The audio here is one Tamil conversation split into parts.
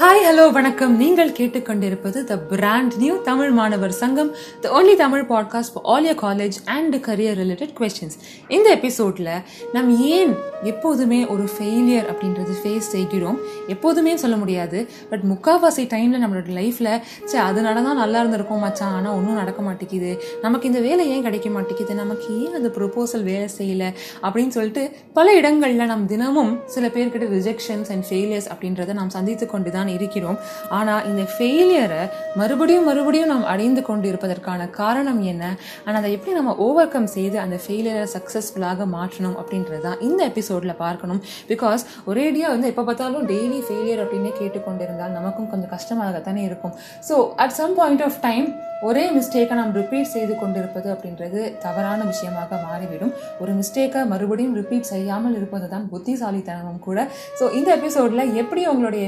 ஹாய் ஹலோ வணக்கம். நீங்கள் கேட்டுக்கொண்டிருப்பது த பிராண்ட் நியூ தமிழ் மாணவர் சங்கம் the only Tamil podcast for all your college and career related questions இந்த எபிசோடில் நம் ஏன் எப்போதுமே ஒரு ஃபெயிலியர் அப்படின்றது ஃபேஸ் செய்கிறோம்? எப்போதுமே சொல்ல முடியாது. பட் முக்கால்வாசி டைமில் நம்மளோட லைஃப்பில் சரி அது நடந்தால் நல்லா இருந்திருக்கும் மச்சான். ஆனால் ஒன்றும் நடக்க மாட்டேங்குது. நமக்கு இந்த வேலை ஏன் கிடைக்க மாட்டேங்குது? நமக்கு ஏன் அந்த ப்ரொப்போசல் வேலை செய்யலை? அப்படின்னு சொல்லிட்டு பல இடங்களில் நம் தினமும் சில பேர்கிட்ட ரிஜெக்ஷன்ஸ் அண்ட் ஃபெயிலியர்ஸ் அப்படின்றத நாம் சந்தித்து கொண்டு தான் இருக்கிறோம். ஆனால் இந்த ஃபெயிலியரை மறுபடியும் மறுபடியும் நாம் அடைந்து கொண்டு இருப்பதற்கான காரணம் என்ன? ஆனால் அதை எப்படி நம்ம ஓவர் கம் செய்து அந்த ஃபெயிலியரை சக்ஸஸ்ஃபுல்லாக மாற்றணும் அப்படின்றது தான் இந்த எபிசோடில் பார்க்கணும். பிகாஸ் ஒரேடியாக வந்து எப்போ பார்த்தாலும் டெய்லி ஃபெயிலியர் அப்படின்னே கேட்டுக்கொண்டிருந்தால் நமக்கும் கொஞ்சம் கஷ்டமாகத்தானே இருக்கும். So at some point of time ஒரே மிஸ்டேக்கை நாம் ரிப்பீட் செய்து கொண்டிருப்பது அப்படின்றது தவறான விஷயமாக மாறிவிடும். ஒரு மிஸ்டேக்கை மறுபடியும் ரிப்பீட் செய்யாமல் இருப்பது தான் புத்திசாலித்தனமும் கூட. ஸோ இந்த எபிசோடில் எப்படி உங்களுடைய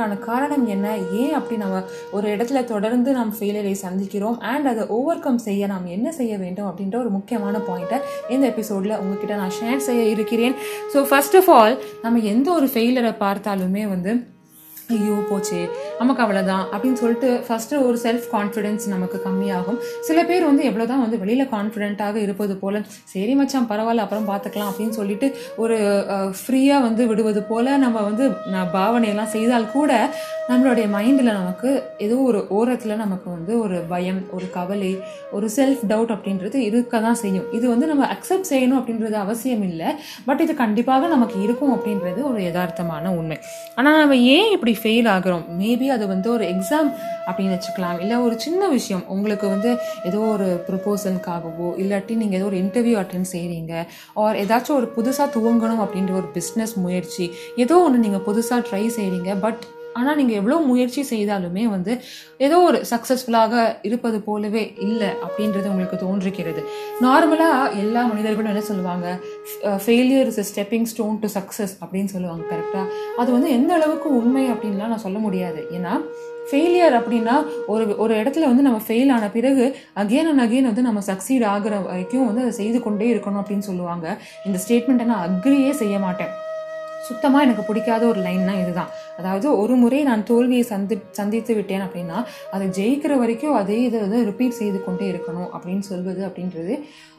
ஃபெயிலியருக்கான காரணம் என்ன? ஏன் அப்படி நம்ம ஒரு இடத்துல தொடர்ந்து நாம் ஃபெயிலியரை சந்திக்கிறோம்? அண்ட் அதை ஓவர் கம் செய்ய நாம் என்ன செய்ய வேண்டும்? அப்படின்ற ஒரு முக்கியமான பாயிண்ட்டை இந்த எபிசோடில் உங்ககிட்ட நான் ஷேர் செய்ய இருக்கிறேன். ஸோ ஃபர்ஸ்ட் ஆஃப் ஆல் நம்ம எந்த ஒரு ஃபெயிலரை பார்த்தாலுமே வந்து ஐயோ போச்சே. நமக்கு அவ்வளோதான் அப்படின்னு சொல்லிட்டு ஃபஸ்ட்டு ஒரு செல்ஃப் கான்ஃபிடென்ஸ் நமக்கு கம்மியாகும். சில பேர் வந்து எவ்வளோதான் வந்து வெளியில் கான்ஃபிடென்ட்டாக இருப்பது போல் சரி மச்சான் பரவாயில்ல அப்புறம் பார்த்துக்கலாம் அப்படின்னு சொல்லிட்டு ஒரு ஃப்ரீயாக வந்து விடுவது போல் நம்ம வந்து பாவனையெல்லாம் செய்தால் கூட நம்மளுடைய மைண்டில் நமக்கு ஏதோ ஒரு ஓரத்தில் நமக்கு வந்து ஒரு பயம் ஒரு கவலை ஒரு செல்ஃப் டவுட் அப்படின்றது இருக்க தான் செய்யும். இது வந்து நம்ம அக்செப்ட் செய்யணும் அப்படின்றது அவசியம் இல்லை. பட் இது கண்டிப்பாக நமக்கு இருக்கும் அப்படின்றது ஒரு யதார்த்தமான உண்மை. ஆனால் நம்ம ஏன் இப்படி ஃபெயில் ஆகிறோம். மேபி அது வந்து ஒரு எக்ஸாம் அப்படின்னு வச்சுக்கலாம். இல்லை ஒரு சின்ன விஷயம். உங்களுக்கு வந்து ஏதோ ஒரு ப்ரொபோசலுக்காகவோ இல்லாட்டி நீங்கள் ஏதோ ஒரு இன்டர்வியூ அட்டன் செய்கிறீங்க ஆர் ஏதாச்சும் ஒரு புதுசாக துவங்கணும் அப்படின்ற ஒரு பிஸ்னஸ் முயற்சி ஏதோ ஒன்று நீங்கள் புதுசாக ட்ரை செய்கிறீங்க பட் ஆனால் நீங்கள் எவ்வளோ முயற்சி செய்தாலுமே வந்து ஏதோ ஒரு சக்ஸஸ்ஃபுல்லாக இருப்பது போலவே இல்லை அப்படின்றது உங்களுக்கு தோன்றுகிறது. நார்மலாக எல்லா மனிதர்களும் என்ன சொல்லுவாங்க? Failure is stepping stone to success அப்படின்னு சொல்லுவாங்க கரெக்டாக அது வந்து எந்த அளவுக்கு உண்மை அப்படின்லாம் நான் சொல்ல முடியாது. ஏன்னா ஃபெயிலியர் அப்படின்னா ஒரு ஒரு இடத்துல வந்து நம்ம ஃபெயில் ஆன பிறகு அகெயின் அண்ட் அகெயின் வந்து நம்ம சக்சீட் ஆகிற வரைக்கும் வந்து அதை செய்து கொண்டே இருக்கணும் அப்படின்னு சொல்லுவாங்க. இந்த ஸ்டேட்மெண்ட்டை நான் அக்ரியே செய்ய மாட்டேன். சுத்தமாக எனக்கு பிடிக்காத ஒரு லைன்னா இதுதான். அதாவது ஒரு முறை நான் தோல்வியை சந்தி சந்தித்து விட்டேன் அப்படின்னா அதை ஜெயிக்கிற வரைக்கும் அதே இதை வந்து ரிப்பீட் செய்து கொண்டே இருக்கணும் அப்படின்னு சொல்வது அப்படின்றது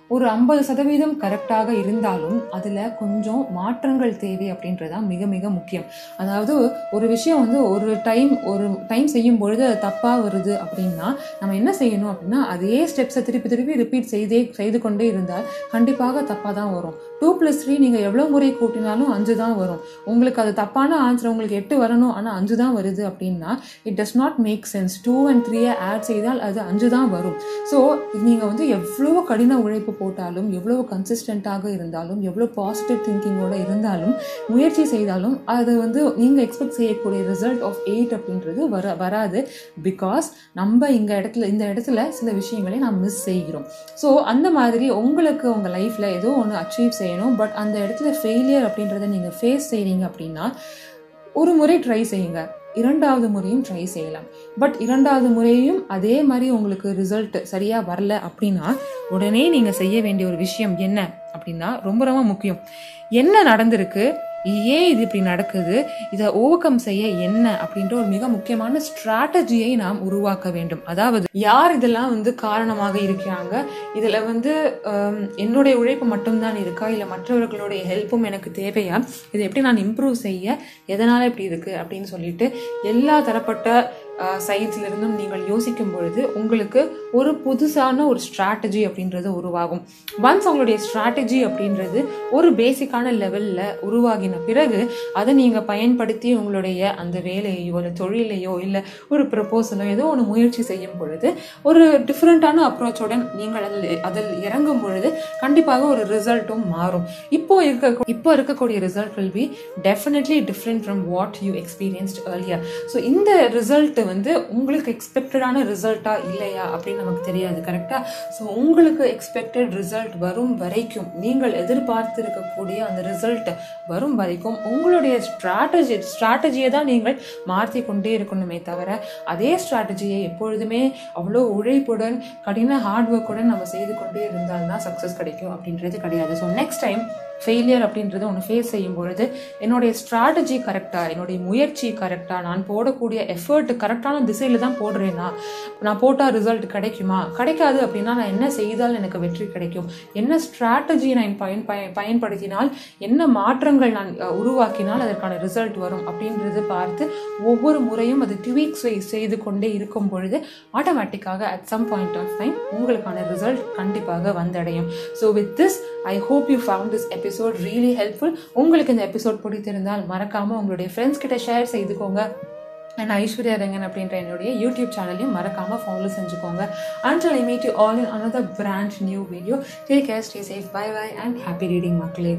ஒரு ஐம்பது சதவீதம் கரெக்டாக இருந்தாலும் அதில் கொஞ்சம் மாற்றங்கள் தேவை அப்படின்றது தான் மிக மிக முக்கியம். அதாவது ஒரு விஷயம் வந்து ஒரு டைம் ஒரு டைம் செய்யும் பொழுது அது தப்பாக வருது அப்படின்னா நம்ம என்ன செய்யணும் அப்படின்னா அதே ஸ்டெப்ஸை திருப்பி திருப்பி ரிப்பீட் செய்தே செய்து கொண்டே இருந்தால் கண்டிப்பாக தப்பாக தான் வரும். டூ ப்ளஸ் த்ரீ நீங்கள் எவ்வளோ முறை கூட்டினாலும் அஞ்சு தான் வரும். உங்களுக்கு அது தப்பான ஆன்சர் உங்களுக்கு எட்டு வரணும் ஆனால் அஞ்சு தான் வருது அப்படின்னா it does not make sense two and த்ரீயை ஆட் செய்தால் அது அஞ்சு தான் வரும். ஸோ நீங்கள் வந்து எவ்வளோ கடின உழைப்பு போட்டாலும் எவ்வளோ கன்சிஸ்டண்ட்டாக இருந்தாலும் எவ்வளோ பாசிட்டிவ் திங்கிங்கோட இருந்தாலும் முயற்சி செய்தாலும் அது வந்து நீங்கள் எக்ஸ்பெக்ட் செய்யக்கூடிய ரிசல்ட் ஆஃப் எயிட் அப்படின்றது வர வராது. பிகாஸ் நம்ம இங்கே இடத்துல இந்த இடத்துல சில விஷயங்களை நாம் மிஸ் செய்கிறோம். ஸோ அந்த மாதிரி உங்களுக்கு உங்கள் லைஃப்பில் ஏதோ ஒன்று அச்சீவ் செய்யணும். பட் அந்த இடத்துல ஃபெயிலியர் அப்படின்றத நீங்கள் ஃபேஸ் செய்கிறீங்க அப்படின்னா ஒரு முறை ட்ரை செய்யுங்க. இரண்டாவது முறையும் ட்ரை செய்யலாம். பட் இரண்டாவது முறையும் அதே மாதிரி உங்களுக்கு ரிசல்ட் சரியாக வரல அப்படின்னா உடனே நீங்கள் செய்ய வேண்டிய ஒரு விஷயம் என்ன அப்படின்னா ரொம்ப ரொம்ப முக்கியம். என்ன நடந்திருக்கு? ஏன் இது இப்படி நடக்குது? இதை ஓவர்கம் செய்ய என்ன? அப்படின்ற ஒரு மிக முக்கியமான ஸ்ட்ராட்டஜியை நாம் உருவாக்க வேண்டும். அதாவது யார் இதெல்லாம் வந்து காரணமாக இருக்கிறாங்க? இதில் வந்து என்னுடைய உழைப்பு மட்டும்தான் இருக்கா? இல்லை மற்றவர்களுடைய ஹெல்ப்பும் எனக்கு தேவையா? இதை எப்படி நான் இம்ப்ரூவ் செய்ய? எதனால் இப்படி இருக்குது அப்படின்னு சொல்லிட்டு எல்லா தரப்பட்ட சைட்ஸ்லேருந்தும் நீங்கள் யோசிக்கும் பொழுது உங்களுக்கு ஒரு புதுசான ஒரு ஸ்ட்ராட்டஜி அப்படின்றது உருவாகும். ஒன்ஸ் அவங்களுடைய ஸ்ட்ராட்டஜி அப்படின்றது ஒரு பேசிக்கான லெவலில் உருவாகின பிறகு அதை நீங்கள் பயன்படுத்தி உங்களுடைய அந்த வேலையோ இல்லை தொழிலையோ இல்லை ஒரு ப்ரப்போசலோ ஏதோ ஒன்று முயற்சி செய்யும் பொழுது ஒரு டிஃப்ரெண்ட்டான அப்ரோச்சுடன் நீங்கள் அதில் அதில் இறங்கும் பொழுது கண்டிப்பாக ஒரு ரிசல்ட்டும் மாறும். இப்போ இருக்க இப்போ இருக்கக்கூடிய result will be definitely different from what you experienced earlier so இந்த ரிசல்ட் வந்து உங்களுக்கு எக்ஸ்பெக்டடான ரிசல்ட்டா இல்லையா அப்படின்னு நமக்கு தெரியாது கரெக்டாக ஸோ உங்களுக்கு எக்ஸ்பெக்டட் ரிசல்ட் வரும் வரைக்கும் நீங்கள் எதிர்பார்த்து இருக்கக்கூடிய அந்த ரிசல்ட் வரும் வரைக்கும் உங்களுடைய ஸ்ட்ராட்டஜி ஸ்ட்ராட்டஜியை தான் நீங்கள் மாற்றி கொண்டே இருக்கணுமே தவிர அதே ஸ்ட்ராட்டஜியை எப்பொழுதுமே அவ்வளோ உழைப்புடன் கடின ஹார்ட் ஒர்க்குடன் நம்ம செய்து கொண்டே இருந்தால் தான் சக்ஸஸ் கிடைக்கும் அப்படின்றது கிடையாது. ஸோ நெக்ஸ்ட் டைம் ஃபெயிலியர் அப்படின்றது ஒன்று ஃபேஸ் செய்யும் பொழுது என்னுடைய ஸ்ட்ராட்டஜி கரெக்டாக என்னுடைய முயற்சி கரெக்டாக நான் போடக்கூடிய எஃபர்ட் கரெக்டான திசையில் தான் போடுறேன்னா நான் போட்டால் ரிசல்ட் கிடைக்குமா? கிடைக்காது அப்படின்னா நான் என்ன செய்தால் எனக்கு வெற்றி கிடைக்கும்? என்ன ஸ்ட்ராட்டஜி நான் பயன் பய- பயன்படுத்தினால் என்ன மாற்றங்கள் நான் உருவாக்கினால் அதற்கான ரிசல்ட் வரும் அப்படின்றது பார்த்து ஒவ்வொரு முறையும் அது ட்வீக்ஸ் செய்து கொண்டே இருக்கும் பொழுது ஆட்டோமேட்டிக்காக at some point of time உங்களுக்கான ரிசல்ட் கண்டிப்பாக வந்தடையும். So with this I hope you found this episode really helpful உங்களுக்கு இந்த எபிசோட் பிடித்திருந்தால் மறக்காமல் உங்களுடைய ஃப்ரெண்ட்ஸ் கிட்ட ஷேர் செய்துக்கோங்க. அண்ட் ஐஸ்வர்யா ரங்கன் அப்படின்ற என்னுடைய யூடியூப் சேனலையும் மறக்காமல் ஃபாலோ செஞ்சுக்கோங்க. And I meet you all in another brand new video take care stay safe bye bye and happy reading மக்களே.